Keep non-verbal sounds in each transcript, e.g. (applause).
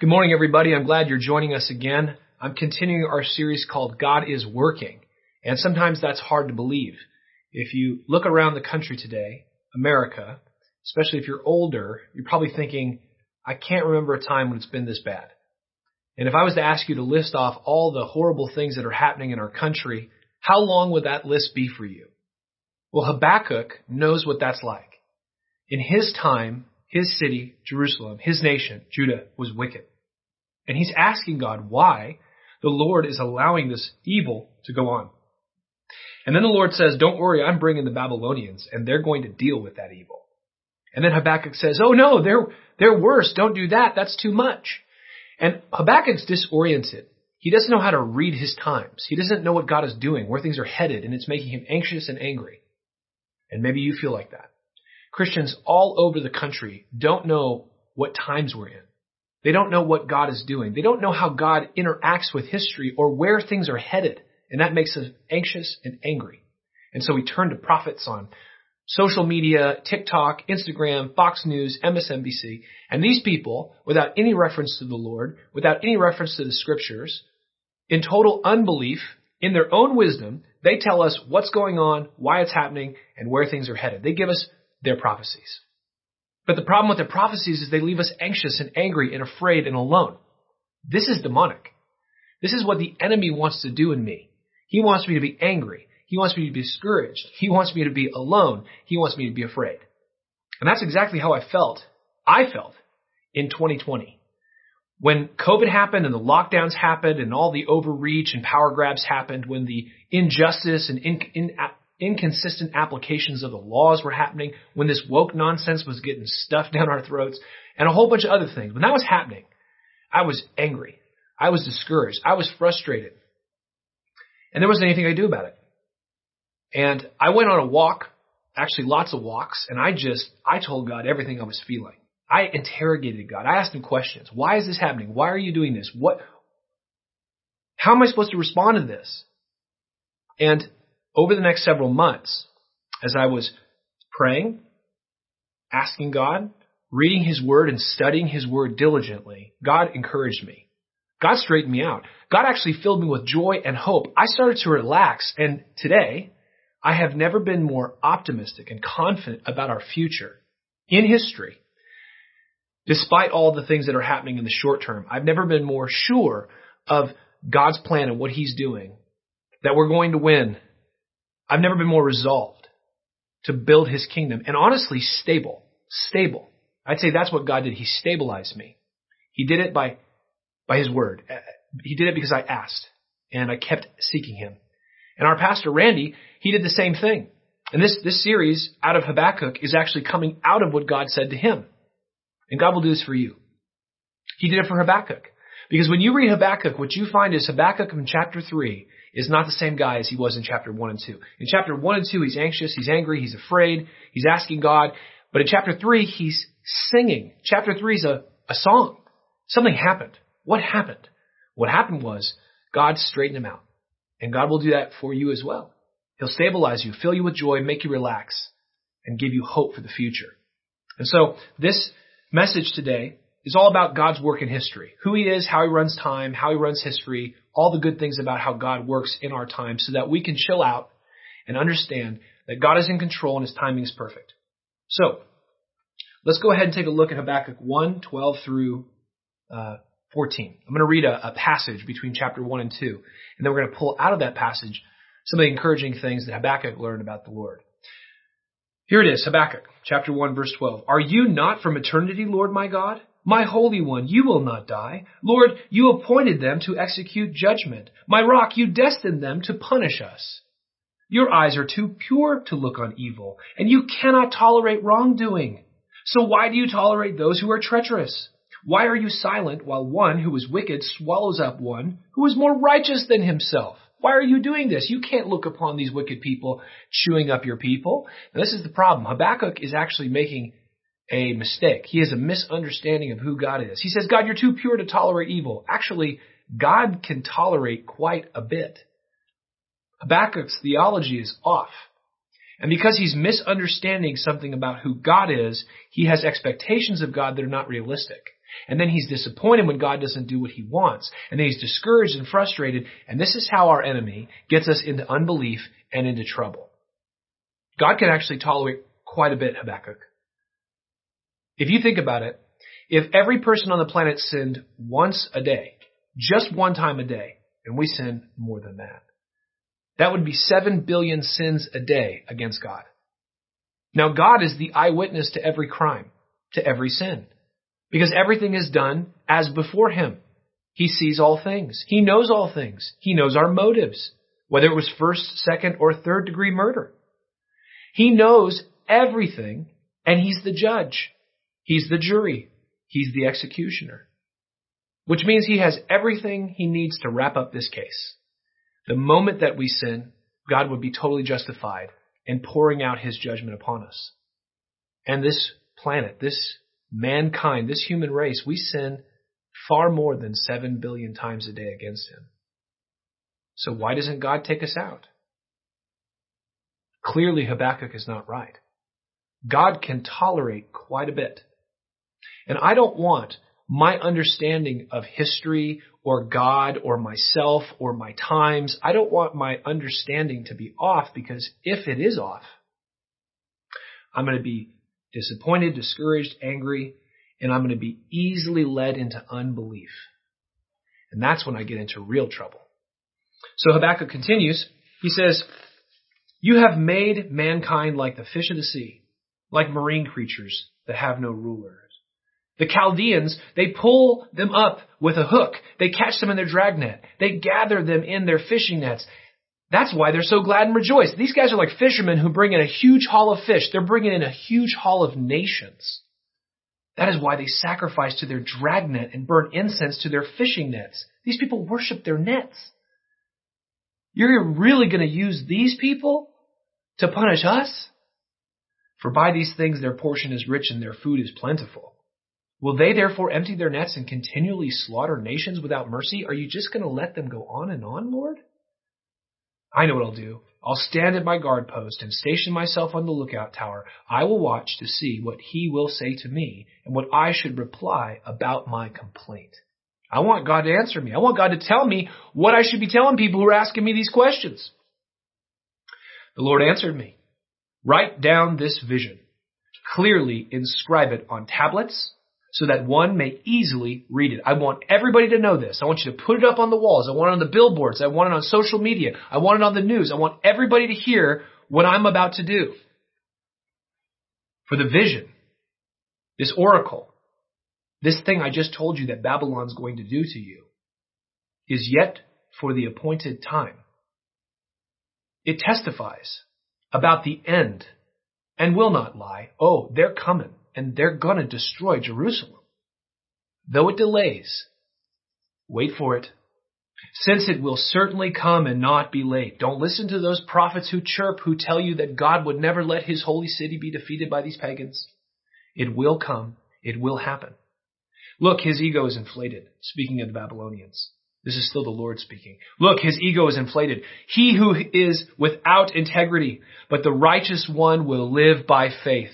Good morning, everybody. I'm glad you're joining us again. I'm continuing our series called God is Working. And sometimes that's hard to believe. If you look around the country today, America, especially if you're older, you're probably thinking, I can't remember a time when it's been this bad. And if I was to ask you to list off all the horrible things that are happening in our country, how long would that list be for you? Well, Habakkuk knows what that's like. In his time, his city, Jerusalem, his nation, Judah, was wicked. And he's asking God why the Lord is allowing this evil to go on. And then the Lord says, don't worry, I'm bringing the Babylonians and they're going to deal with that evil. And then Habakkuk says, oh no, they're, they're worse. Don't do that. That's too much. And Habakkuk's disoriented. He doesn't know how to read his times. He doesn't know what God is doing, where things are headed, and it's making him anxious and angry. And maybe you feel like that. Christians all over the country don't know what times we're in. They don't know what God is doing. They don't know how God interacts with history or where things are headed. And that makes us anxious and angry. And so we turn to prophets on social media, TikTok, Instagram, Fox News, MSNBC. And these people, without any reference to the Lord, without any reference to the scriptures, in total unbelief, in their own wisdom, they tell us what's going on, why it's happening, and where things are headed. They give us their prophecies. But the problem with their prophecies is they leave us anxious and angry and afraid and alone. This is demonic. This is what the enemy wants to do in me. He wants me to be angry. He wants me to be discouraged. He wants me to be alone. He wants me to be afraid. And that's exactly how I felt. I felt in 2020. When COVID happened and the lockdowns happened and all the overreach and power grabs happened, when the injustice and in, in, inconsistent applications of the laws were happening, when this woke nonsense was getting stuffed (laughs) down our throats, and a whole bunch of other things. When that was happening, I was angry. I was discouraged. I was frustrated. And there wasn't anything I could do about it. And I went on a walk, actually lots of walks, and I just, I told God everything I was feeling. I interrogated God. I asked him questions. Why is this happening? Why are you doing this? What, how am I supposed to respond to this? And over the next several months, as I was praying, asking God, reading His Word and studying His Word diligently, God encouraged me. God straightened me out. God actually filled me with joy and hope. I started to relax and today I have never been more optimistic and confident about our future in history. Despite all the things that are happening in the short term, I've never been more sure of God's plan and what He's doing, that we're going to win, I've never been more resolved to build his kingdom and honestly stable, stable. I'd say that's what God did. He stabilized me. He did it by, by his word. Uh, he did it because I asked and I kept seeking him. And our pastor Randy, he did the same thing. And this, this series out of Habakkuk is actually coming out of what God said to him. And God will do this for you. He did it for Habakkuk. Because when you read Habakkuk, what you find is Habakkuk in chapter 3 is not the same guy as he was in chapter 1 and 2. In chapter 1 and 2, he's anxious, he's angry, he's afraid, he's asking God. But in chapter 3, he's singing. Chapter 3 is a, a song. Something happened. What happened? What happened was God straightened him out. And God will do that for you as well. He'll stabilize you, fill you with joy, make you relax, and give you hope for the future. And so this message today is all about God's work in history. Who He is, how He runs time, how He runs history, all the good things about how God works in our time so that we can chill out and understand that God is in control and His timing is perfect. So, let's go ahead and take a look at Habakkuk 1, 12 through uh, 14. I'm going to read a, a passage between chapter 1 and 2, and then we're going to pull out of that passage some of the encouraging things that Habakkuk learned about the Lord. Here it is, Habakkuk, chapter 1, verse 12. Are you not from eternity, Lord my God? My Holy One, you will not die. Lord, you appointed them to execute judgment. My rock, you destined them to punish us. Your eyes are too pure to look on evil, and you cannot tolerate wrongdoing. So why do you tolerate those who are treacherous? Why are you silent while one who is wicked swallows up one who is more righteous than himself? Why are you doing this? You can't look upon these wicked people chewing up your people. Now, this is the problem. Habakkuk is actually making a mistake. He has a misunderstanding of who God is. He says, God, you're too pure to tolerate evil. Actually, God can tolerate quite a bit. Habakkuk's theology is off. And because he's misunderstanding something about who God is, he has expectations of God that are not realistic. And then he's disappointed when God doesn't do what he wants. And then he's discouraged and frustrated. And this is how our enemy gets us into unbelief and into trouble. God can actually tolerate quite a bit, Habakkuk. If you think about it, if every person on the planet sinned once a day, just one time a day, and we sin more than that, that would be 7 billion sins a day against God. Now God is the eyewitness to every crime, to every sin, because everything is done as before Him. He sees all things. He knows all things. He knows our motives, whether it was first, second, or third degree murder. He knows everything, and He's the judge. He's the jury. He's the executioner. Which means He has everything He needs to wrap up this case. The moment that we sin, God would be totally justified in pouring out his judgment upon us. And this planet, this mankind, this human race, we sin far more than seven billion times a day against him. So why doesn't God take us out? Clearly Habakkuk is not right. God can tolerate quite a bit. And I don't want my understanding of history or God or myself or my times. I don't want my understanding to be off because if it is off, I'm going to be disappointed, discouraged, angry, and I'm going to be easily led into unbelief. And that's when I get into real trouble. So Habakkuk continues. He says, You have made mankind like the fish of the sea, like marine creatures that have no ruler. The Chaldeans, they pull them up with a hook. They catch them in their dragnet. They gather them in their fishing nets. That's why they're so glad and rejoice. These guys are like fishermen who bring in a huge haul of fish. They're bringing in a huge haul of nations. That is why they sacrifice to their dragnet and burn incense to their fishing nets. These people worship their nets. You're really going to use these people to punish us? For by these things their portion is rich and their food is plentiful. Will they therefore empty their nets and continually slaughter nations without mercy? Are you just going to let them go on and on, Lord? I know what I'll do. I'll stand at my guard post and station myself on the lookout tower. I will watch to see what he will say to me and what I should reply about my complaint. I want God to answer me. I want God to tell me what I should be telling people who are asking me these questions. The Lord answered me. Write down this vision. Clearly inscribe it on tablets so that one may easily read it. I want everybody to know this. I want you to put it up on the walls. I want it on the billboards. I want it on social media. I want it on the news. I want everybody to hear what I'm about to do. For the vision, this oracle, this thing I just told you that Babylon's going to do to you is yet for the appointed time. It testifies about the end and will not lie. Oh, they're coming and they're going to destroy Jerusalem. Though it delays, wait for it. Since it will certainly come and not be late. Don't listen to those prophets who chirp, who tell you that God would never let his holy city be defeated by these pagans. It will come. It will happen. Look, his ego is inflated. Speaking of the Babylonians. This is still the Lord speaking. Look, his ego is inflated. He who is without integrity, but the righteous one will live by faith.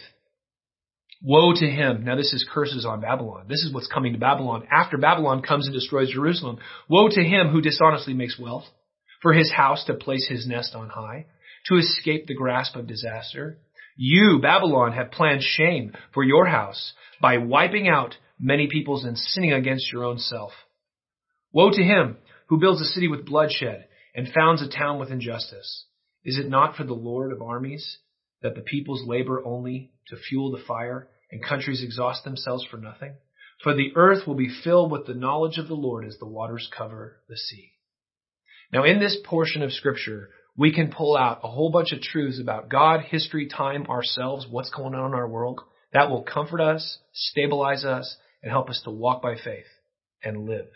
Woe to him. Now this is curses on Babylon. This is what's coming to Babylon after Babylon comes and destroys Jerusalem. Woe to him who dishonestly makes wealth for his house to place his nest on high, to escape the grasp of disaster. You, Babylon, have planned shame for your house by wiping out many peoples and sinning against your own self. Woe to him who builds a city with bloodshed and founds a town with injustice. Is it not for the Lord of armies that the peoples labor only to fuel the fire and countries exhaust themselves for nothing? For the earth will be filled with the knowledge of the Lord as the waters cover the sea. Now in this portion of scripture, we can pull out a whole bunch of truths about God, history, time, ourselves, what's going on in our world. That will comfort us, stabilize us, and help us to walk by faith and live.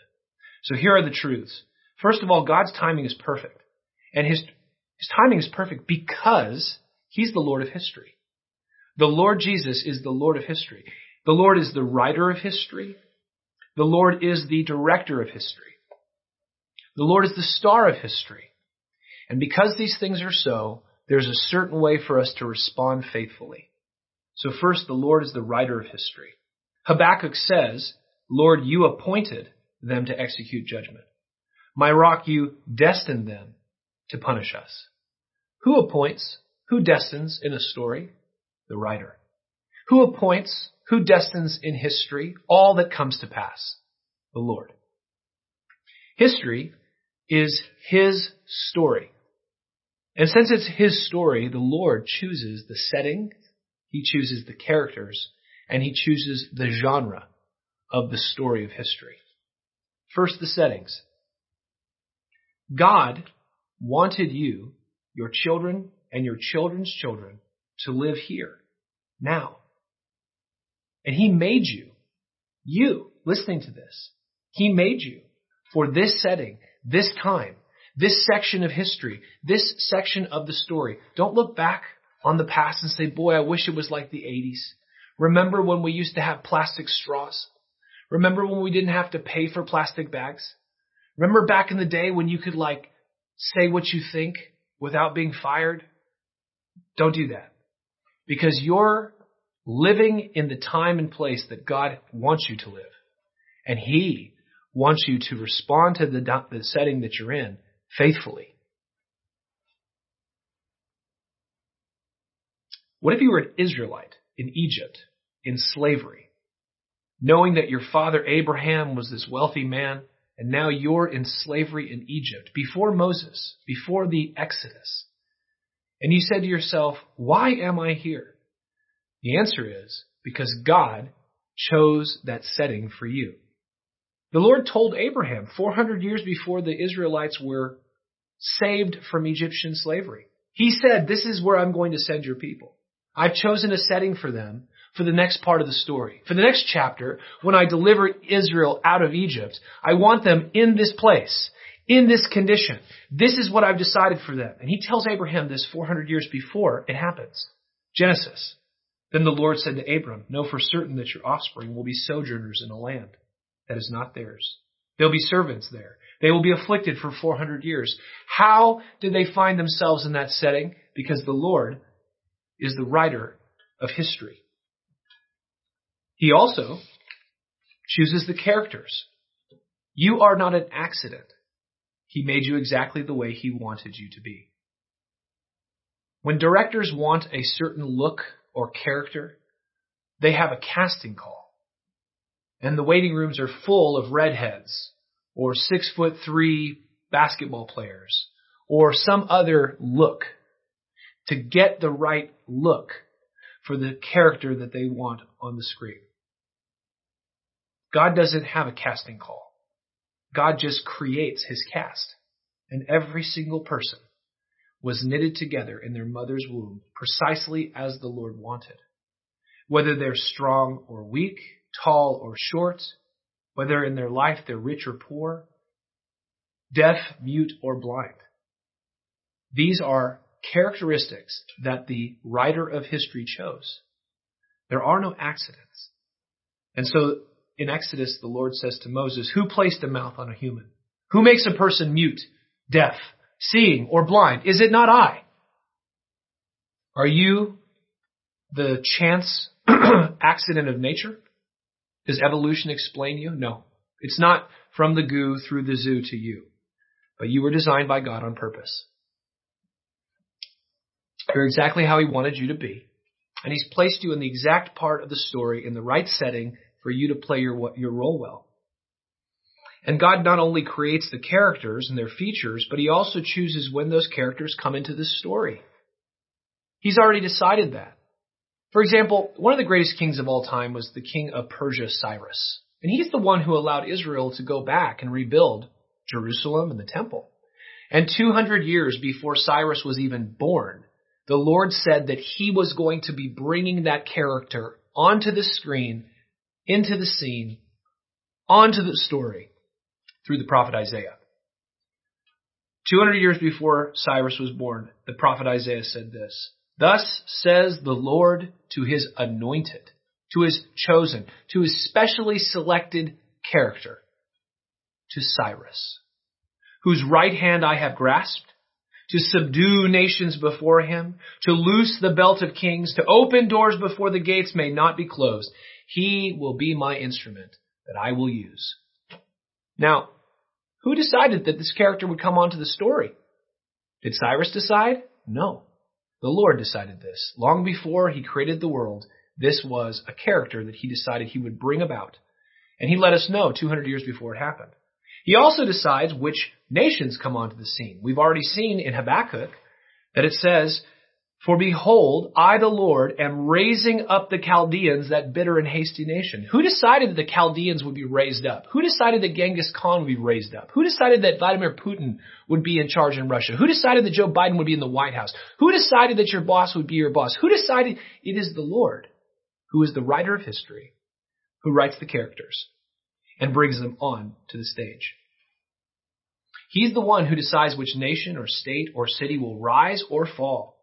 So here are the truths. First of all, God's timing is perfect. And his, his timing is perfect because he's the Lord of history. The Lord Jesus is the Lord of history. The Lord is the writer of history. The Lord is the director of history. The Lord is the star of history. And because these things are so, there's a certain way for us to respond faithfully. So first, the Lord is the writer of history. Habakkuk says, Lord, you appointed them to execute judgment. My rock, you destined them to punish us. Who appoints? Who destines in a story? The writer. Who appoints? Who destines in history all that comes to pass? The Lord. History is His story. And since it's His story, the Lord chooses the setting, He chooses the characters, and He chooses the genre of the story of history. First, the settings. God wanted you, your children, and your children's children to live here, now. And He made you, you, listening to this, He made you for this setting, this time, this section of history, this section of the story. Don't look back on the past and say, boy, I wish it was like the 80s. Remember when we used to have plastic straws? Remember when we didn't have to pay for plastic bags? Remember back in the day when you could like say what you think without being fired? Don't do that. Because you're living in the time and place that God wants you to live. And He wants you to respond to the, the setting that you're in faithfully. What if you were an Israelite in Egypt in slavery, knowing that your father Abraham was this wealthy man, and now you're in slavery in Egypt before Moses, before the Exodus? And you said to yourself, why am I here? The answer is because God chose that setting for you. The Lord told Abraham 400 years before the Israelites were saved from Egyptian slavery. He said, this is where I'm going to send your people. I've chosen a setting for them for the next part of the story. For the next chapter, when I deliver Israel out of Egypt, I want them in this place, in this condition. This is what I've decided for them. And he tells Abraham this 400 years before it happens. Genesis. Then the Lord said to Abram, Know for certain that your offspring will be sojourners in a land that is not theirs. They'll be servants there. They will be afflicted for 400 years. How did they find themselves in that setting? Because the Lord is the writer of history. He also chooses the characters. You are not an accident. He made you exactly the way he wanted you to be. When directors want a certain look or character, they have a casting call and the waiting rooms are full of redheads or six foot three basketball players or some other look to get the right look for the character that they want on the screen. God doesn't have a casting call. God just creates his cast. And every single person was knitted together in their mother's womb precisely as the Lord wanted. Whether they're strong or weak, tall or short, whether in their life they're rich or poor, deaf, mute, or blind. These are characteristics that the writer of history chose. There are no accidents. And so in Exodus, the Lord says to Moses, Who placed a mouth on a human? Who makes a person mute, deaf, seeing, or blind? Is it not I? Are you the chance (clears throat) accident of nature? Does evolution explain you? No. It's not from the goo through the zoo to you. But you were designed by God on purpose. You're exactly how He wanted you to be. And He's placed you in the exact part of the story in the right setting for you to play your, your role well. And God not only creates the characters and their features, but He also chooses when those characters come into the story. He's already decided that. For example, one of the greatest kings of all time was the king of Persia, Cyrus. And he's the one who allowed Israel to go back and rebuild Jerusalem and the temple. And 200 years before Cyrus was even born, the Lord said that he was going to be bringing that character onto the screen, into the scene, onto the story through the prophet Isaiah. 200 years before Cyrus was born, the prophet Isaiah said this, Thus says the Lord to his anointed, to his chosen, to his specially selected character, to Cyrus, whose right hand I have grasped, to subdue nations before him, to loose the belt of kings, to open doors before the gates may not be closed. He will be my instrument, that I will use. Now, who decided that this character would come onto the story? Did Cyrus decide? No. The Lord decided this. Long before he created the world, this was a character that he decided he would bring about. And he let us know 200 years before it happened. He also decides which nations come onto the scene. We've already seen in Habakkuk that it says for behold, I, the Lord, am raising up the Chaldeans, that bitter and hasty nation. Who decided that the Chaldeans would be raised up? Who decided that Genghis Khan would be raised up? Who decided that Vladimir Putin would be in charge in Russia? Who decided that Joe Biden would be in the White House? Who decided that your boss would be your boss? Who decided? It is the Lord, who is the writer of history, who writes the characters and brings them on to the stage. He's the one who decides which nation or state or city will rise or fall.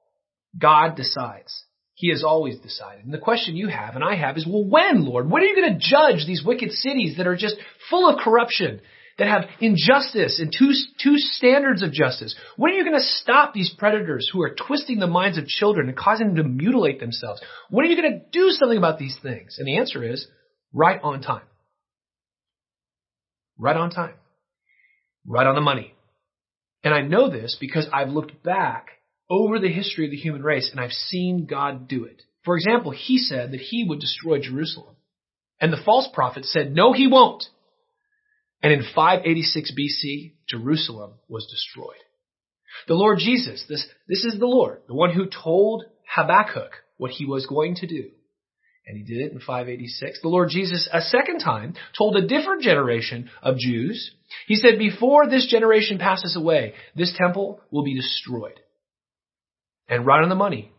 God decides. He has always decided. And the question you have and I have is, well, when, Lord? When are you going to judge these wicked cities that are just full of corruption, that have injustice and two, two standards of justice? When are you going to stop these predators who are twisting the minds of children and causing them to mutilate themselves? When are you going to do something about these things? And the answer is, right on time. Right on time. Right on the money. And I know this because I've looked back over the history of the human race, and I've seen God do it. For example, he said that he would destroy Jerusalem. And the false prophet said, no, he won't. And in 586 BC, Jerusalem was destroyed. The Lord Jesus, this, this is the Lord, the one who told Habakkuk what he was going to do. And he did it in 586. The Lord Jesus, a second time, told a different generation of Jews, he said, before this generation passes away, this temple will be destroyed. And right on the money.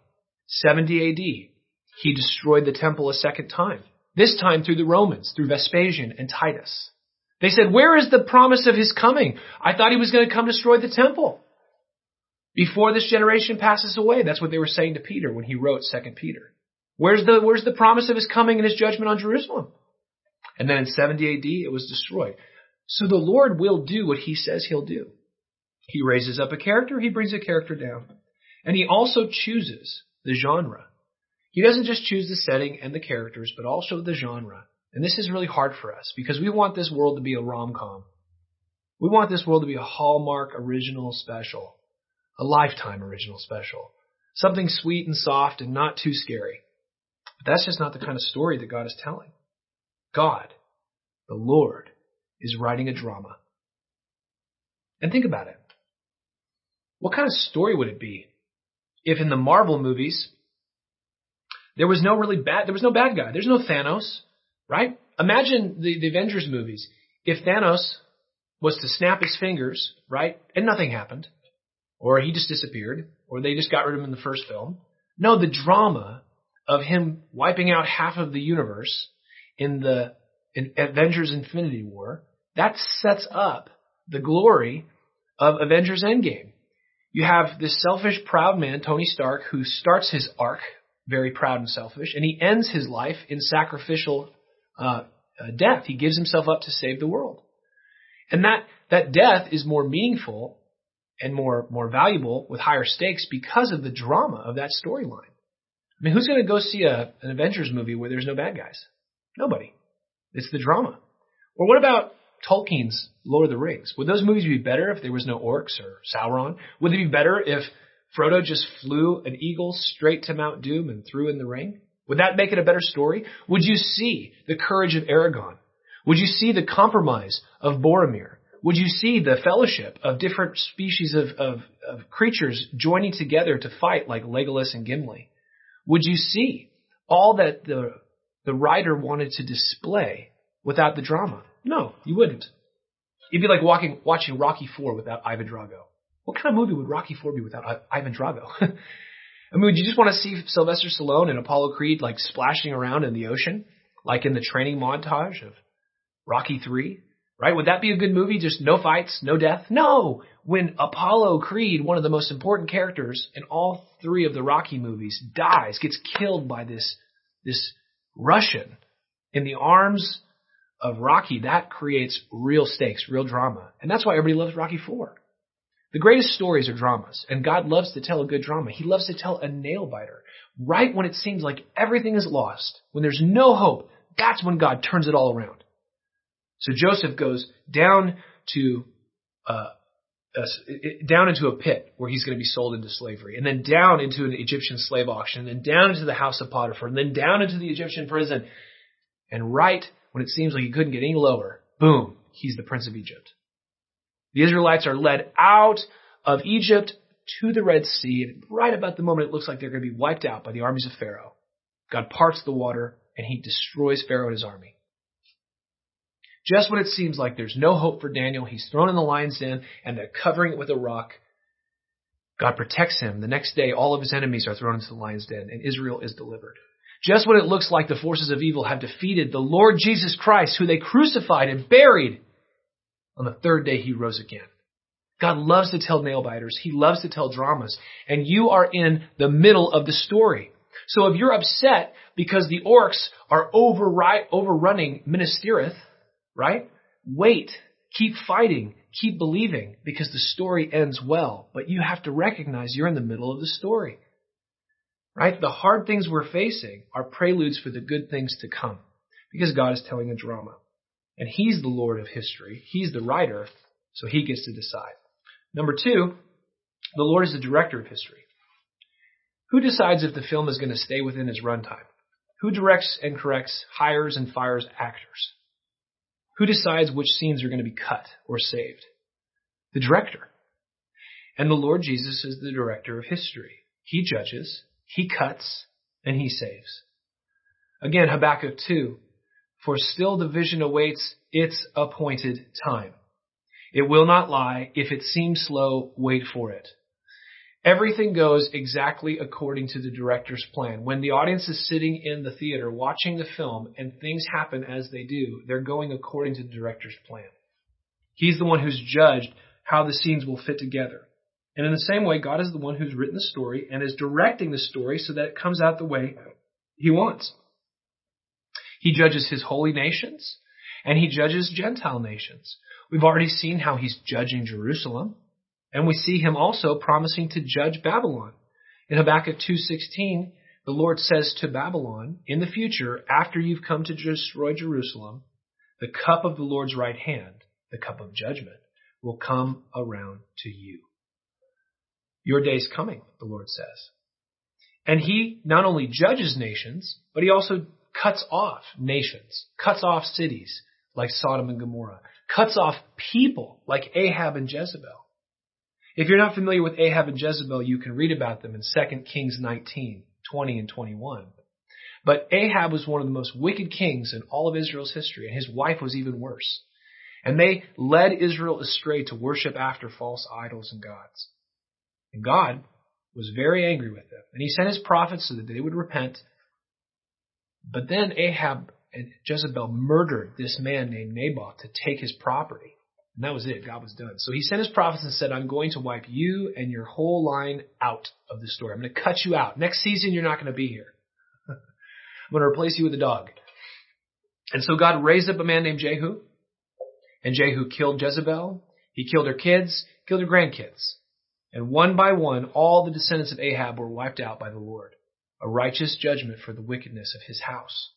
70 AD. He destroyed the temple a second time. This time through the Romans, through Vespasian and Titus. They said, where is the promise of his coming? I thought he was going to come destroy the temple. Before this generation passes away. That's what they were saying to Peter when he wrote 2 Peter. Where's the, where's the promise of his coming and his judgment on Jerusalem? And then in 70 AD, it was destroyed. So the Lord will do what he says he'll do. He raises up a character, he brings a character down. And he also chooses the genre. He doesn't just choose the setting and the characters, but also the genre. And this is really hard for us because we want this world to be a rom-com. We want this world to be a Hallmark original special, a lifetime original special, something sweet and soft and not too scary. But that's just not the kind of story that God is telling. God, the Lord, is writing a drama. And think about it. What kind of story would it be if in the Marvel movies there was no really bad, there was no bad guy. There's no Thanos, right? Imagine the, the Avengers movies. If Thanos was to snap his fingers, right, and nothing happened, or he just disappeared, or they just got rid of him in the first film. No, the drama of him wiping out half of the universe in the in Avengers Infinity War, that sets up the glory of Avengers Endgame. You have this selfish, proud man, Tony Stark, who starts his arc very proud and selfish, and he ends his life in sacrificial uh, uh, death. He gives himself up to save the world, and that that death is more meaningful and more more valuable with higher stakes because of the drama of that storyline. I mean, who's going to go see a, an Avengers movie where there's no bad guys? Nobody. It's the drama. Or what about Tolkien's Lord of the Rings. Would those movies be better if there was no orcs or Sauron? Would they be better if Frodo just flew an eagle straight to Mount Doom and threw in the ring? Would that make it a better story? Would you see the courage of Aragorn? Would you see the compromise of Boromir? Would you see the fellowship of different species of, of, of creatures joining together to fight like Legolas and Gimli? Would you see all that the, the writer wanted to display without the drama? No, you wouldn't. It'd be like walking, watching Rocky Four without Ivan Drago. What kind of movie would Rocky Four be without Ivan Drago? (laughs) I mean, would you just want to see Sylvester Stallone and Apollo Creed like splashing around in the ocean, like in the training montage of Rocky Three? Right? Would that be a good movie? Just no fights, no death? No! When Apollo Creed, one of the most important characters in all three of the Rocky movies, dies, gets killed by this, this Russian in the arms of Rocky, that creates real stakes, real drama. And that's why everybody loves Rocky 4. The greatest stories are dramas, and God loves to tell a good drama. He loves to tell a nail biter. Right when it seems like everything is lost, when there's no hope, that's when God turns it all around. So Joseph goes down to uh, uh, down into a pit where he's going to be sold into slavery, and then down into an Egyptian slave auction, and then down into the house of Potiphar, and then down into the Egyptian prison. And right when it seems like he couldn't get any lower, boom, he's the prince of Egypt. The Israelites are led out of Egypt to the Red Sea, and right about the moment it looks like they're going to be wiped out by the armies of Pharaoh, God parts the water and he destroys Pharaoh and his army. Just when it seems like there's no hope for Daniel, he's thrown in the lion's den and they're covering it with a rock. God protects him. The next day, all of his enemies are thrown into the lion's den and Israel is delivered. Just when it looks like the forces of evil have defeated the Lord Jesus Christ, who they crucified and buried, on the third day he rose again. God loves to tell nail biters. He loves to tell dramas. And you are in the middle of the story. So if you're upset because the orcs are overrunning Minas Tirith, right? Wait. Keep fighting. Keep believing because the story ends well. But you have to recognize you're in the middle of the story. Right? The hard things we're facing are preludes for the good things to come because God is telling a drama. And He's the Lord of history. He's the writer, so He gets to decide. Number two, the Lord is the director of history. Who decides if the film is going to stay within its runtime? Who directs and corrects, hires and fires actors? Who decides which scenes are going to be cut or saved? The director. And the Lord Jesus is the director of history. He judges, he cuts, and he saves. Again, Habakkuk 2. For still the vision awaits its appointed time. It will not lie. If it seems slow, wait for it. Everything goes exactly according to the director's plan. When the audience is sitting in the theater watching the film and things happen as they do, they're going according to the director's plan. He's the one who's judged how the scenes will fit together. And in the same way, God is the one who's written the story and is directing the story so that it comes out the way he wants. He judges his holy nations and he judges Gentile nations. We've already seen how he's judging Jerusalem, and we see him also promising to judge Babylon. In Habakkuk 2:16, the Lord says to Babylon, in the future, after you've come to destroy Jerusalem, the cup of the Lord's right hand, the cup of judgment, will come around to you. Your day's coming, the Lord says. And he not only judges nations, but he also cuts off nations, cuts off cities like Sodom and Gomorrah, cuts off people like Ahab and Jezebel. If you're not familiar with Ahab and Jezebel, you can read about them in 2 Kings 19, 20 and 21. But Ahab was one of the most wicked kings in all of Israel's history, and his wife was even worse. And they led Israel astray to worship after false idols and gods. And God was very angry with them. And he sent his prophets so that they would repent. But then Ahab and Jezebel murdered this man named Naboth to take his property. And that was it. God was done. So he sent his prophets and said, I'm going to wipe you and your whole line out of the story. I'm going to cut you out. Next season, you're not going to be here. (laughs) I'm going to replace you with a dog. And so God raised up a man named Jehu. And Jehu killed Jezebel. He killed her kids, killed her grandkids. And one by one, all the descendants of Ahab were wiped out by the Lord. A righteous judgment for the wickedness of his house.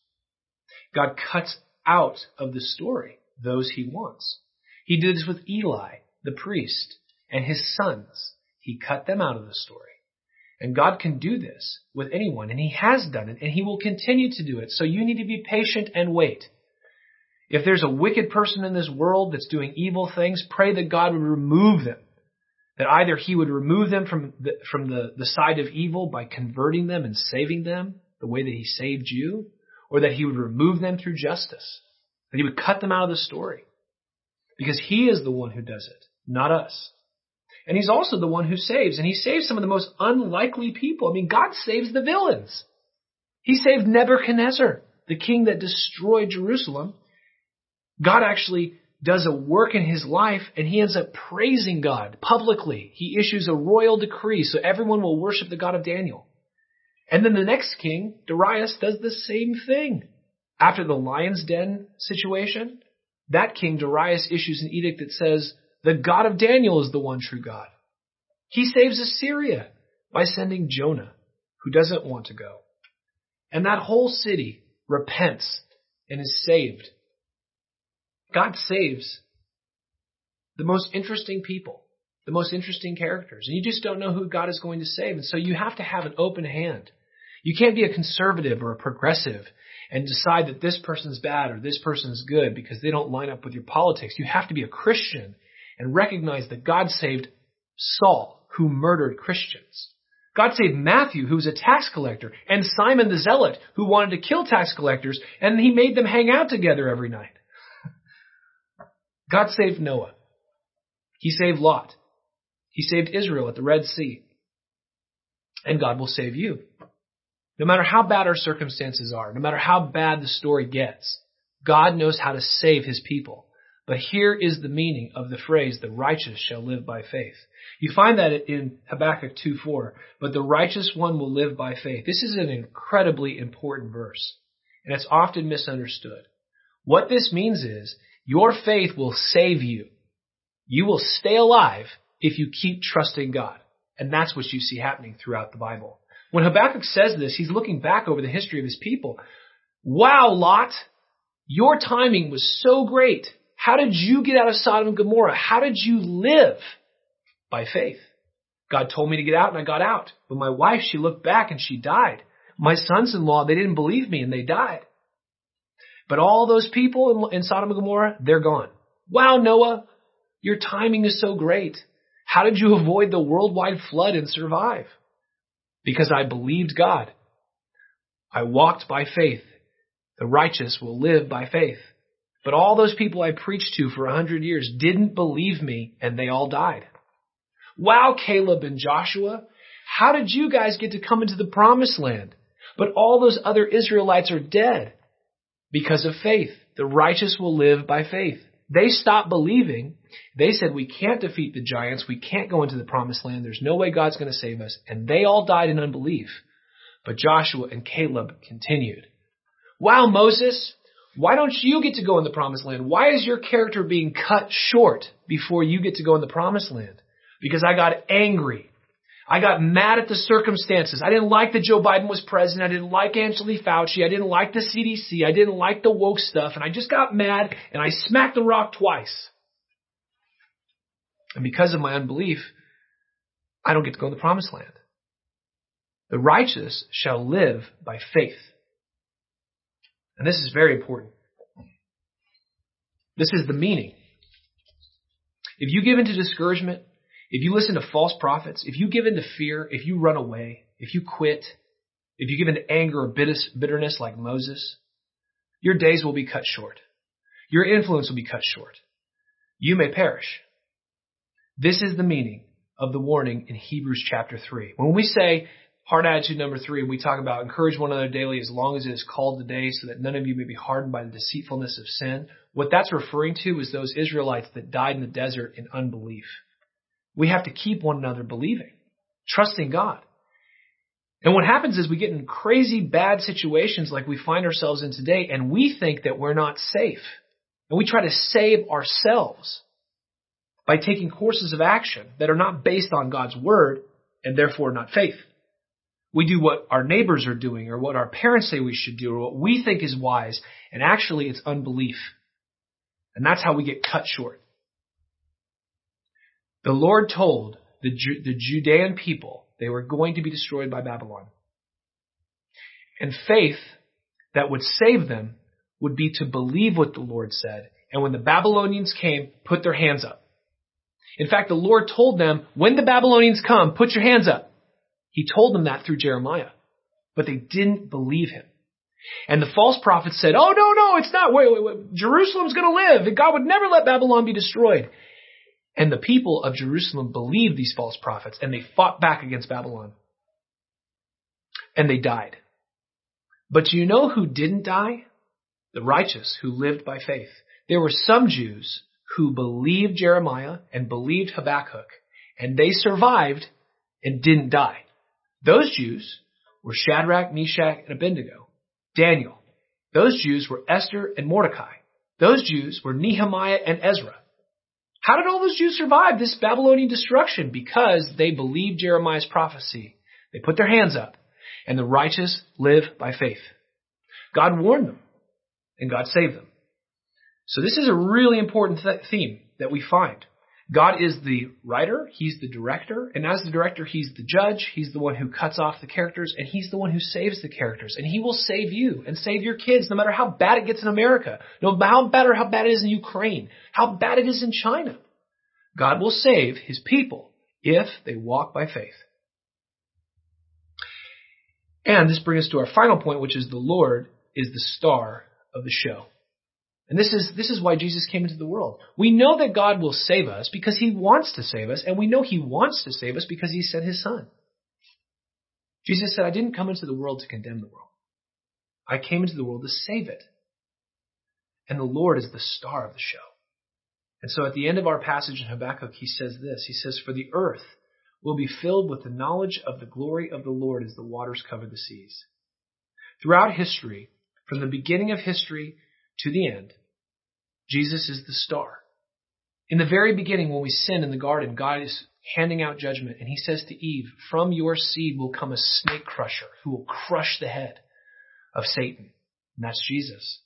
God cuts out of the story those he wants. He did this with Eli, the priest, and his sons. He cut them out of the story. And God can do this with anyone, and He has done it, and He will continue to do it. So you need to be patient and wait. If there's a wicked person in this world that's doing evil things, pray that God would remove them. That either He would remove them from the, from the, the side of evil by converting them and saving them the way that He saved you, or that he would remove them through justice, that he would cut them out of the story. Because he is the one who does it, not us. And he's also the one who saves, and he saves some of the most unlikely people. I mean, God saves the villains. He saved Nebuchadnezzar, the king that destroyed Jerusalem. God actually does a work in his life and he ends up praising God publicly. He issues a royal decree so everyone will worship the God of Daniel. And then the next king, Darius, does the same thing. After the lion's den situation, that king, Darius, issues an edict that says, the God of Daniel is the one true God. He saves Assyria by sending Jonah, who doesn't want to go. And that whole city repents and is saved God saves the most interesting people, the most interesting characters, and you just don't know who God is going to save. And so you have to have an open hand. You can't be a conservative or a progressive and decide that this person's bad or this person's good because they don't line up with your politics. You have to be a Christian and recognize that God saved Saul, who murdered Christians. God saved Matthew, who was a tax collector, and Simon the Zealot, who wanted to kill tax collectors, and he made them hang out together every night. God saved Noah. He saved Lot. He saved Israel at the Red Sea. And God will save you. No matter how bad our circumstances are, no matter how bad the story gets, God knows how to save his people. But here is the meaning of the phrase, the righteous shall live by faith. You find that in Habakkuk 2:4. But the righteous one will live by faith. This is an incredibly important verse, and it's often misunderstood. What this means is your faith will save you. You will stay alive if you keep trusting God. And that's what you see happening throughout the Bible. When Habakkuk says this, he's looking back over the history of his people. Wow, Lot, your timing was so great. How did you get out of Sodom and Gomorrah? How did you live? By faith. God told me to get out and I got out. But my wife, she looked back and she died. My sons-in-law, they didn't believe me and they died. But all those people in, in Sodom and Gomorrah, they're gone. Wow, Noah, your timing is so great. How did you avoid the worldwide flood and survive? Because I believed God. I walked by faith. The righteous will live by faith. But all those people I preached to for a hundred years didn't believe me and they all died. Wow, Caleb and Joshua, how did you guys get to come into the promised land? But all those other Israelites are dead because of faith. The righteous will live by faith. They stopped believing. They said, we can't defeat the giants. We can't go into the promised land. There's no way God's going to save us. And they all died in unbelief. But Joshua and Caleb continued. Wow, Moses, why don't you get to go in the promised land? Why is your character being cut short before you get to go in the promised land? Because I got angry. I got mad at the circumstances. I didn't like that Joe Biden was president. I didn't like Anthony Fauci. I didn't like the CDC. I didn't like the woke stuff. And I just got mad and I smacked the rock twice. And because of my unbelief, I don't get to go to the promised land. The righteous shall live by faith. And this is very important. This is the meaning. If you give into discouragement, if you listen to false prophets, if you give in to fear, if you run away, if you quit, if you give in to anger or bitterness like Moses, your days will be cut short. Your influence will be cut short. You may perish. This is the meaning of the warning in Hebrews chapter 3. When we say heart attitude number three, we talk about encourage one another daily as long as it is called today so that none of you may be hardened by the deceitfulness of sin. What that's referring to is those Israelites that died in the desert in unbelief. We have to keep one another believing, trusting God. And what happens is we get in crazy bad situations like we find ourselves in today and we think that we're not safe. And we try to save ourselves by taking courses of action that are not based on God's word and therefore not faith. We do what our neighbors are doing or what our parents say we should do or what we think is wise and actually it's unbelief. And that's how we get cut short. The Lord told the, Ju- the Judean people they were going to be destroyed by Babylon. And faith that would save them would be to believe what the Lord said. And when the Babylonians came, put their hands up. In fact, the Lord told them, when the Babylonians come, put your hands up. He told them that through Jeremiah. But they didn't believe him. And the false prophets said, oh no, no, it's not. Wait, wait, wait. Jerusalem's gonna live. God would never let Babylon be destroyed. And the people of Jerusalem believed these false prophets and they fought back against Babylon. And they died. But you know who didn't die? The righteous who lived by faith. There were some Jews who believed Jeremiah and believed Habakkuk and they survived and didn't die. Those Jews were Shadrach, Meshach, and Abednego. Daniel. Those Jews were Esther and Mordecai. Those Jews were Nehemiah and Ezra. How did all those Jews survive this Babylonian destruction? Because they believed Jeremiah's prophecy. They put their hands up, and the righteous live by faith. God warned them, and God saved them. So this is a really important th- theme that we find. God is the writer, He's the director, and as the director, He's the judge, He's the one who cuts off the characters, and He's the one who saves the characters. And He will save you and save your kids no matter how bad it gets in America, no matter how bad or how bad it is in Ukraine, how bad it is in China. God will save His people if they walk by faith. And this brings us to our final point, which is the Lord is the star of the show. And this is, this is why Jesus came into the world. We know that God will save us because He wants to save us, and we know He wants to save us because He sent His Son. Jesus said, I didn't come into the world to condemn the world. I came into the world to save it. And the Lord is the star of the show. And so at the end of our passage in Habakkuk, he says this. He says, For the earth will be filled with the knowledge of the glory of the Lord as the waters cover the seas. Throughout history, from the beginning of history to the end, Jesus is the star. In the very beginning, when we sin in the garden, God is handing out judgment, and he says to Eve, From your seed will come a snake crusher who will crush the head of Satan. And that's Jesus.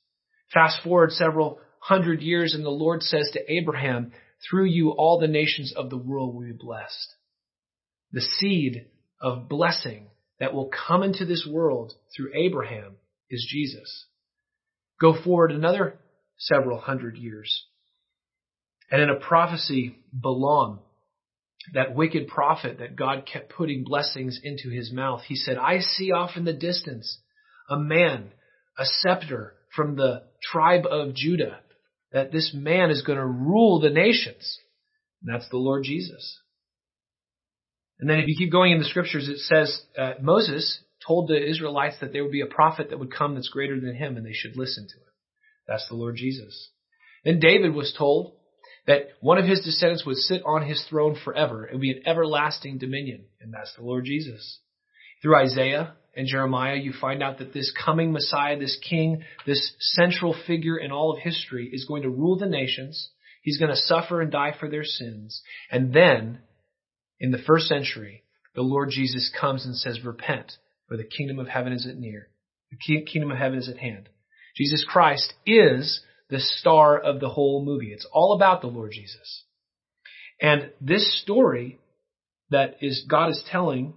Fast forward several hundred years, and the Lord says to Abraham, Through you all the nations of the world will be blessed. The seed of blessing that will come into this world through Abraham is Jesus. Go forward another several hundred years. And in a prophecy, Balaam, that wicked prophet that God kept putting blessings into his mouth, he said, I see off in the distance a man, a scepter from the tribe of Judah, that this man is going to rule the nations. And that's the Lord Jesus. And then if you keep going in the scriptures, it says uh, Moses told the Israelites that there would be a prophet that would come that's greater than him and they should listen to him. That's the Lord Jesus. Then David was told that one of his descendants would sit on his throne forever and be an everlasting dominion, and that's the Lord Jesus. Through Isaiah and Jeremiah, you find out that this coming Messiah, this king, this central figure in all of history is going to rule the nations. He's going to suffer and die for their sins. And then, in the first century, the Lord Jesus comes and says, repent, for the kingdom of heaven is at near. The kingdom of heaven is at hand. Jesus Christ is the star of the whole movie. It's all about the Lord Jesus. And this story that is God is telling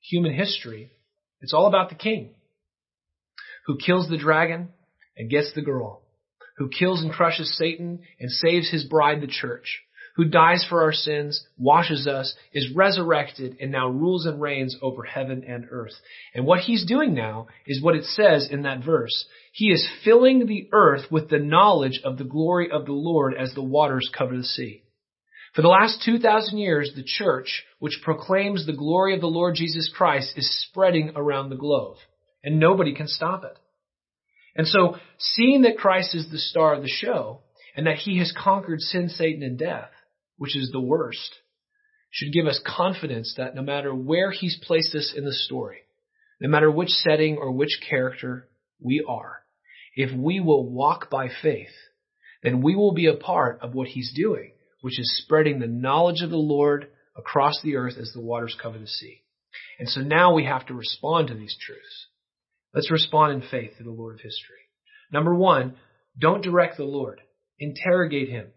human history, it's all about the king who kills the dragon and gets the girl, who kills and crushes Satan and saves his bride, the church, who dies for our sins, washes us, is resurrected, and now rules and reigns over heaven and earth. And what he's doing now is what it says in that verse. He is filling the earth with the knowledge of the glory of the Lord as the waters cover the sea. For the last 2,000 years, the church, which proclaims the glory of the Lord Jesus Christ, is spreading around the globe, and nobody can stop it. And so, seeing that Christ is the star of the show, and that he has conquered sin, Satan, and death, which is the worst, should give us confidence that no matter where He's placed us in the story, no matter which setting or which character we are, if we will walk by faith, then we will be a part of what He's doing, which is spreading the knowledge of the Lord across the earth as the waters cover the sea. And so now we have to respond to these truths. Let's respond in faith to the Lord of history. Number one, don't direct the Lord. Interrogate Him.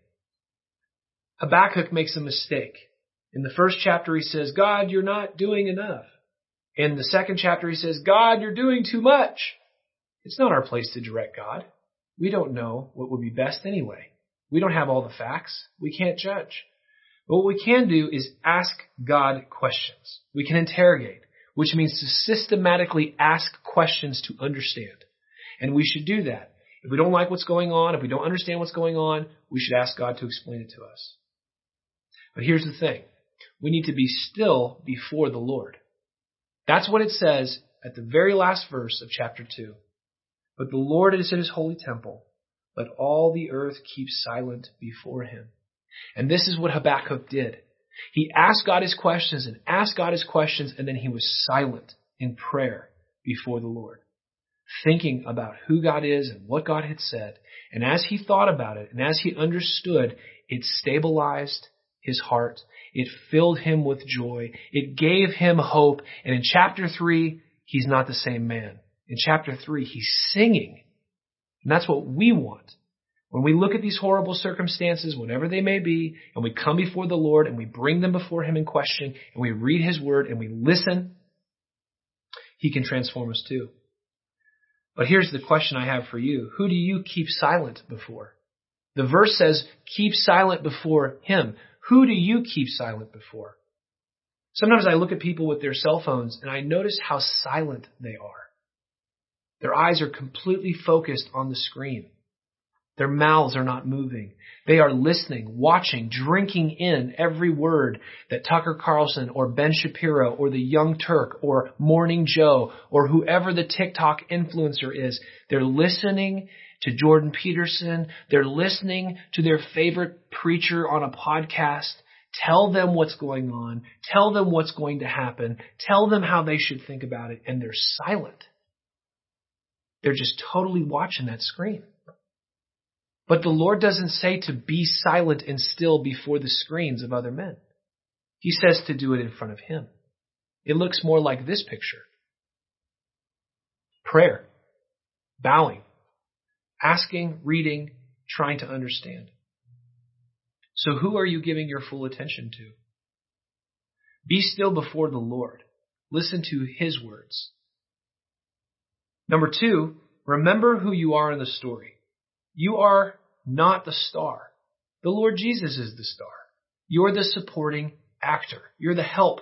Habakkuk makes a mistake. In the first chapter, he says, God, you're not doing enough. In the second chapter, he says, God, you're doing too much. It's not our place to direct God. We don't know what would be best anyway. We don't have all the facts. We can't judge. But what we can do is ask God questions. We can interrogate, which means to systematically ask questions to understand. And we should do that. If we don't like what's going on, if we don't understand what's going on, we should ask God to explain it to us. But here's the thing. We need to be still before the Lord. That's what it says at the very last verse of chapter 2. But the Lord is in his holy temple. Let all the earth keep silent before him. And this is what Habakkuk did. He asked God his questions and asked God his questions, and then he was silent in prayer before the Lord, thinking about who God is and what God had said. And as he thought about it and as he understood, it stabilized his heart. It filled him with joy. It gave him hope. And in chapter three, he's not the same man. In chapter three, he's singing. And that's what we want. When we look at these horrible circumstances, whatever they may be, and we come before the Lord and we bring them before Him in question, and we read His Word and we listen, He can transform us too. But here's the question I have for you. Who do you keep silent before? The verse says, keep silent before Him. Who do you keep silent before? Sometimes I look at people with their cell phones and I notice how silent they are. Their eyes are completely focused on the screen. Their mouths are not moving. They are listening, watching, drinking in every word that Tucker Carlson or Ben Shapiro or the Young Turk or Morning Joe or whoever the TikTok influencer is. They're listening to Jordan Peterson. They're listening to their favorite preacher on a podcast. Tell them what's going on. Tell them what's going to happen. Tell them how they should think about it. And they're silent. They're just totally watching that screen. But the Lord doesn't say to be silent and still before the screens of other men. He says to do it in front of Him. It looks more like this picture. Prayer, bowing, asking, reading, trying to understand. So who are you giving your full attention to? Be still before the Lord. Listen to His words. Number two, remember who you are in the story. You are not the star. The Lord Jesus is the star. You're the supporting actor. You're the help.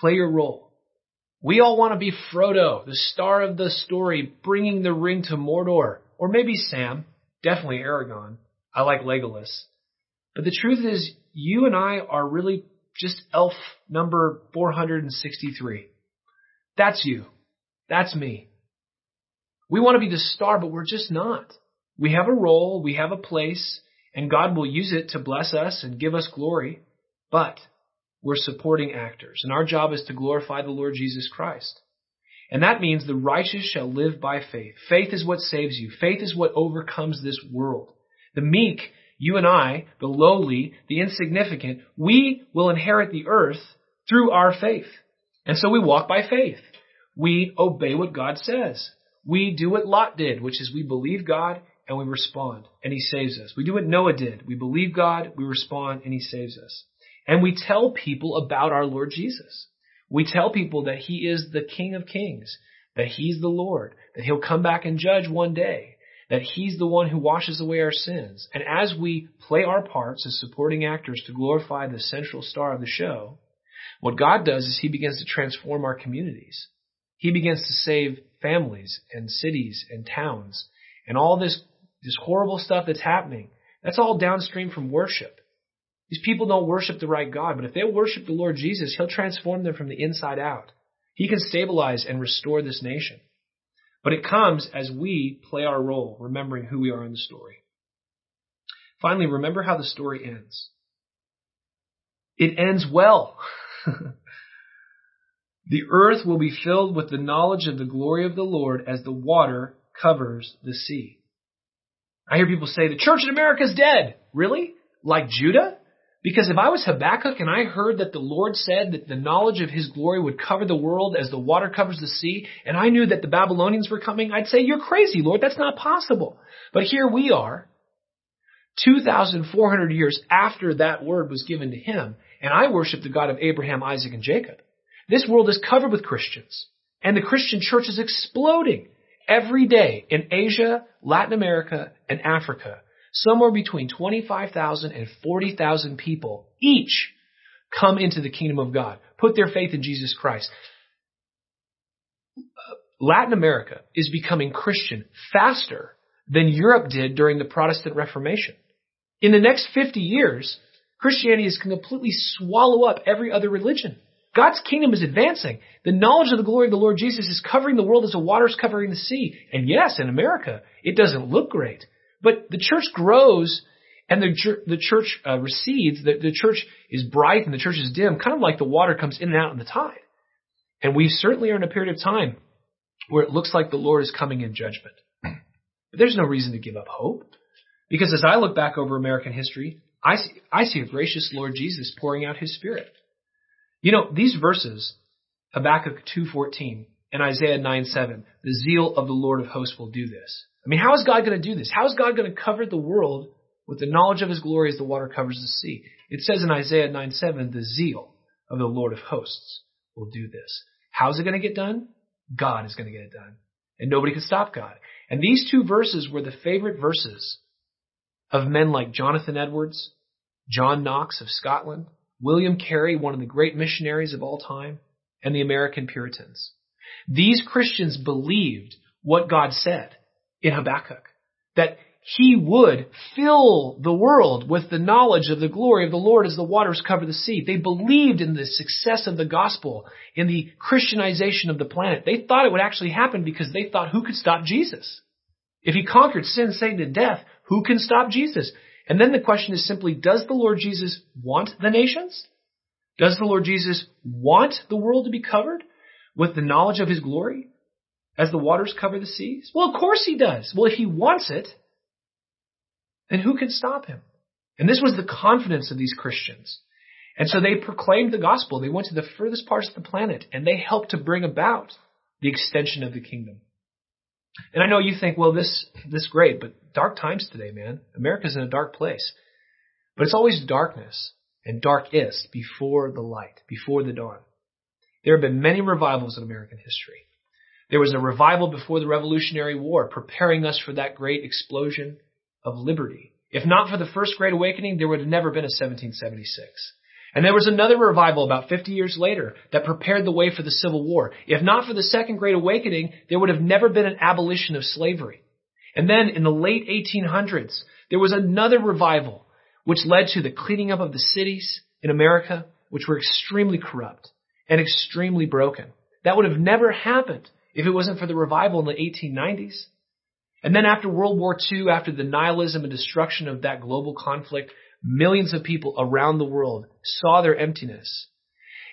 Play your role. We all want to be Frodo, the star of the story, bringing the ring to Mordor. Or maybe Sam. Definitely Aragorn. I like Legolas. But the truth is, you and I are really just elf number 463. That's you. That's me. We want to be the star, but we're just not. We have a role, we have a place, and God will use it to bless us and give us glory, but we're supporting actors, and our job is to glorify the Lord Jesus Christ. And that means the righteous shall live by faith. Faith is what saves you. Faith is what overcomes this world. The meek, you and I, the lowly, the insignificant, we will inherit the earth through our faith. And so we walk by faith. We obey what God says. We do what Lot did, which is we believe God and we respond and he saves us. We do what Noah did. We believe God, we respond and he saves us. And we tell people about our Lord Jesus. We tell people that he is the King of Kings, that he's the Lord, that he'll come back and judge one day, that he's the one who washes away our sins. And as we play our parts as supporting actors to glorify the central star of the show, what God does is he begins to transform our communities. He begins to save families and cities and towns and all this this horrible stuff that's happening, that's all downstream from worship. These people don't worship the right God, but if they worship the Lord Jesus, He'll transform them from the inside out. He can stabilize and restore this nation. But it comes as we play our role, remembering who we are in the story. Finally, remember how the story ends. It ends well. (laughs) the earth will be filled with the knowledge of the glory of the Lord as the water covers the sea. I hear people say the church in America is dead. Really? Like Judah? Because if I was Habakkuk and I heard that the Lord said that the knowledge of his glory would cover the world as the water covers the sea, and I knew that the Babylonians were coming, I'd say, you're crazy, Lord. That's not possible. But here we are, 2,400 years after that word was given to him, and I worship the God of Abraham, Isaac, and Jacob. This world is covered with Christians, and the Christian church is exploding. Every day in Asia, Latin America, and Africa, somewhere between 25,000 and 40,000 people each come into the kingdom of God, put their faith in Jesus Christ. Latin America is becoming Christian faster than Europe did during the Protestant Reformation. In the next 50 years, Christianity is going to completely swallow up every other religion. God's kingdom is advancing. The knowledge of the glory of the Lord Jesus is covering the world as the waters covering the sea. And yes, in America, it doesn't look great. But the church grows and the, the church uh, recedes. The, the church is bright and the church is dim, kind of like the water comes in and out in the tide. And we certainly are in a period of time where it looks like the Lord is coming in judgment. But there's no reason to give up hope. Because as I look back over American history, I see, I see a gracious Lord Jesus pouring out his Spirit. You know, these verses, Habakkuk 2.14 and Isaiah 9.7, the zeal of the Lord of hosts will do this. I mean, how is God going to do this? How is God going to cover the world with the knowledge of his glory as the water covers the sea? It says in Isaiah 9 7, the zeal of the Lord of hosts will do this. How's it going to get done? God is going to get it done. And nobody can stop God. And these two verses were the favorite verses of men like Jonathan Edwards, John Knox of Scotland, William Carey, one of the great missionaries of all time, and the American Puritans. These Christians believed what God said in Habakkuk. That he would fill the world with the knowledge of the glory of the Lord as the waters cover the sea. They believed in the success of the gospel, in the Christianization of the planet. They thought it would actually happen because they thought who could stop Jesus? If he conquered sin, Satan, and death, who can stop Jesus? And then the question is simply, does the Lord Jesus want the nations? Does the Lord Jesus want the world to be covered with the knowledge of his glory? As the waters cover the seas? Well, of course he does. Well, if he wants it, then who can stop him? And this was the confidence of these Christians. And so they proclaimed the gospel. They went to the furthest parts of the planet and they helped to bring about the extension of the kingdom. And I know you think, well, this, this great, but dark times today, man. America's in a dark place. But it's always darkness and darkest before the light, before the dawn. There have been many revivals in American history. There was a revival before the Revolutionary War, preparing us for that great explosion of liberty. If not for the First Great Awakening, there would have never been a 1776. And there was another revival about 50 years later that prepared the way for the Civil War. If not for the Second Great Awakening, there would have never been an abolition of slavery. And then in the late 1800s, there was another revival which led to the cleaning up of the cities in America, which were extremely corrupt and extremely broken. That would have never happened if it wasn't for the revival in the 1890s. And then after World War II, after the nihilism and destruction of that global conflict, millions of people around the world saw their emptiness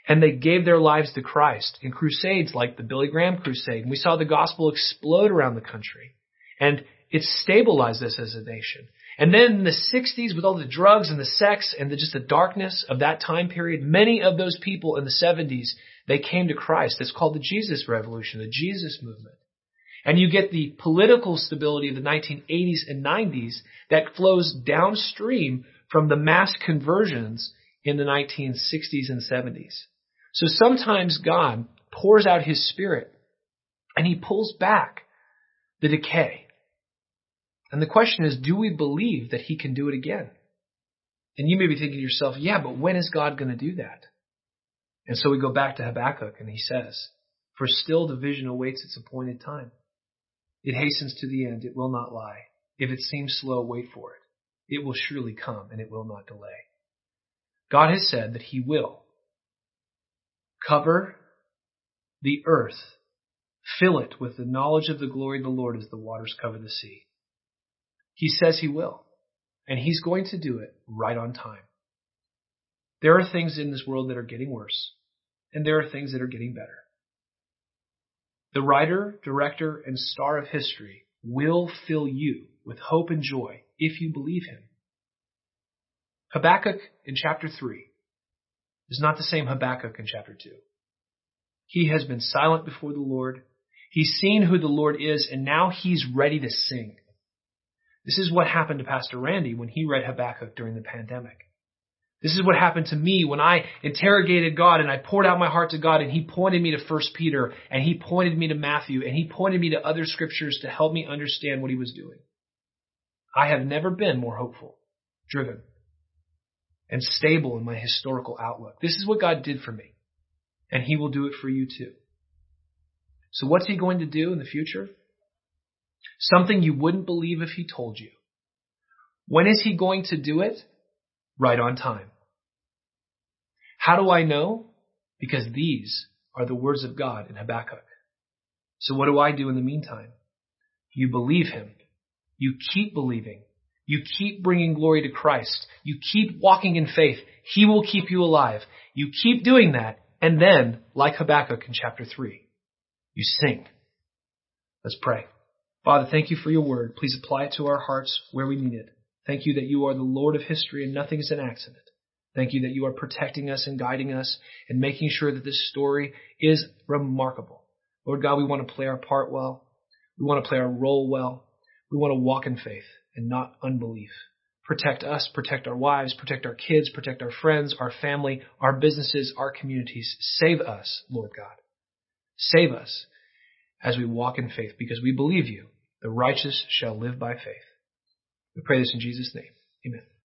and they gave their lives to Christ in crusades like the Billy Graham crusade. And we saw the gospel explode around the country and it stabilized us as a nation. And then in the 60s with all the drugs and the sex and the, just the darkness of that time period, many of those people in the 70s they came to Christ. It's called the Jesus Revolution, the Jesus movement. And you get the political stability of the 1980s and 90s that flows downstream from the mass conversions in the 1960s and 70s. So sometimes God pours out His Spirit and He pulls back the decay. And the question is, do we believe that He can do it again? And you may be thinking to yourself, yeah, but when is God going to do that? And so we go back to Habakkuk and he says, For still the vision awaits its appointed time. It hastens to the end, it will not lie. If it seems slow, wait for it. It will surely come and it will not delay. God has said that he will cover the earth, fill it with the knowledge of the glory of the Lord as the waters cover the sea. He says he will, and he's going to do it right on time. There are things in this world that are getting worse, and there are things that are getting better. The writer, director, and star of history will fill you with hope and joy if you believe him. Habakkuk in chapter 3 is not the same Habakkuk in chapter 2. He has been silent before the Lord. He's seen who the Lord is, and now he's ready to sing. This is what happened to Pastor Randy when he read Habakkuk during the pandemic. This is what happened to me when I interrogated God and I poured out my heart to God and He pointed me to 1 Peter and He pointed me to Matthew and He pointed me to other scriptures to help me understand what He was doing. I have never been more hopeful, driven, and stable in my historical outlook. This is what God did for me. And He will do it for you too. So what's He going to do in the future? Something you wouldn't believe if He told you. When is He going to do it? Right on time. How do I know? Because these are the words of God in Habakkuk. So what do I do in the meantime? You believe him. You keep believing. You keep bringing glory to Christ. You keep walking in faith. He will keep you alive. You keep doing that. And then, like Habakkuk in chapter 3, you sing. Let's pray. Father, thank you for your word. Please apply it to our hearts where we need it. Thank you that you are the Lord of history and nothing is an accident. Thank you that you are protecting us and guiding us and making sure that this story is remarkable. Lord God, we want to play our part well. We want to play our role well. We want to walk in faith and not unbelief. Protect us, protect our wives, protect our kids, protect our friends, our family, our businesses, our communities. Save us, Lord God. Save us as we walk in faith because we believe you. The righteous shall live by faith. We pray this in Jesus' name. Amen.